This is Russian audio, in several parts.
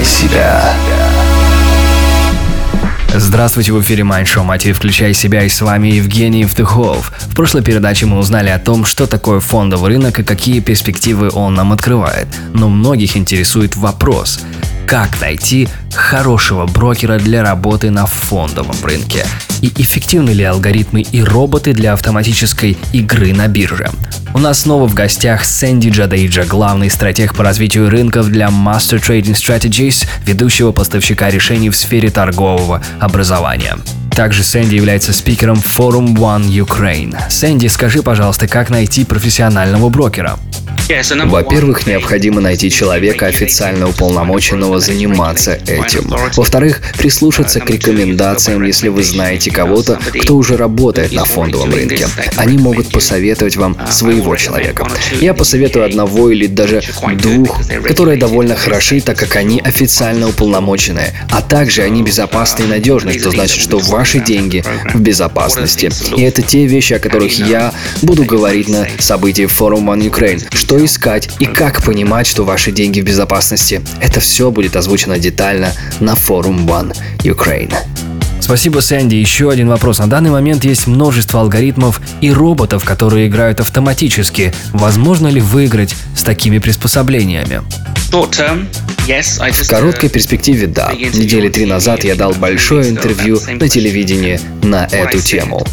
включай себя. Здравствуйте, в эфире Mind Show «Мотив. Включай себя» и с вами Евгений Евтухов. В прошлой передаче мы узнали о том, что такое фондовый рынок и какие перспективы он нам открывает. Но многих интересует вопрос – как найти хорошего брокера для работы на фондовом рынке? И эффективны ли алгоритмы и роботы для автоматической игры на бирже? У нас снова в гостях Сэнди Джадейджа, главный стратег по развитию рынков для Master Trading Strategies, ведущего поставщика решений в сфере торгового образования. Также Сэнди является спикером Forum One Ukraine. Сэнди, скажи, пожалуйста, как найти профессионального брокера? Во-первых, необходимо найти человека, официально уполномоченного заниматься этим. Во-вторых, прислушаться к рекомендациям, если вы знаете кого-то, кто уже работает на фондовом рынке. Они могут посоветовать вам своего человека. Я посоветую одного или даже двух, которые довольно хороши, так как они официально уполномоченные, а также они безопасны и надежны, что значит, что ваши деньги в безопасности. И это те вещи, о которых я буду говорить на событии Forum One Ukraine. Что искать и как понимать, что ваши деньги в безопасности. Это все будет озвучено детально на форум One Ukraine. Спасибо, Сэнди. Еще один вопрос. На данный момент есть множество алгоритмов и роботов, которые играют автоматически. Возможно ли выиграть с такими приспособлениями? В короткой перспективе – да. Недели три назад я дал большое интервью на телевидении на эту тему.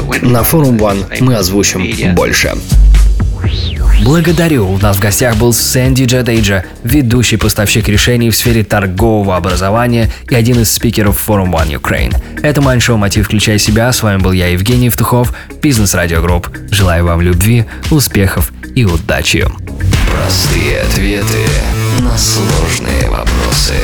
На Forum One мы озвучим больше. Благодарю. У нас в гостях был Сэнди Джадейджа, ведущий поставщик решений в сфере торгового образования и один из спикеров Forum One Ukraine. Это Майндшоу «Мотив. Включай себя». С вами был я, Евгений Евтухов, Бизнес Радио Групп. Желаю вам любви, успехов и удачи. Простые ответы на сложные вопросы.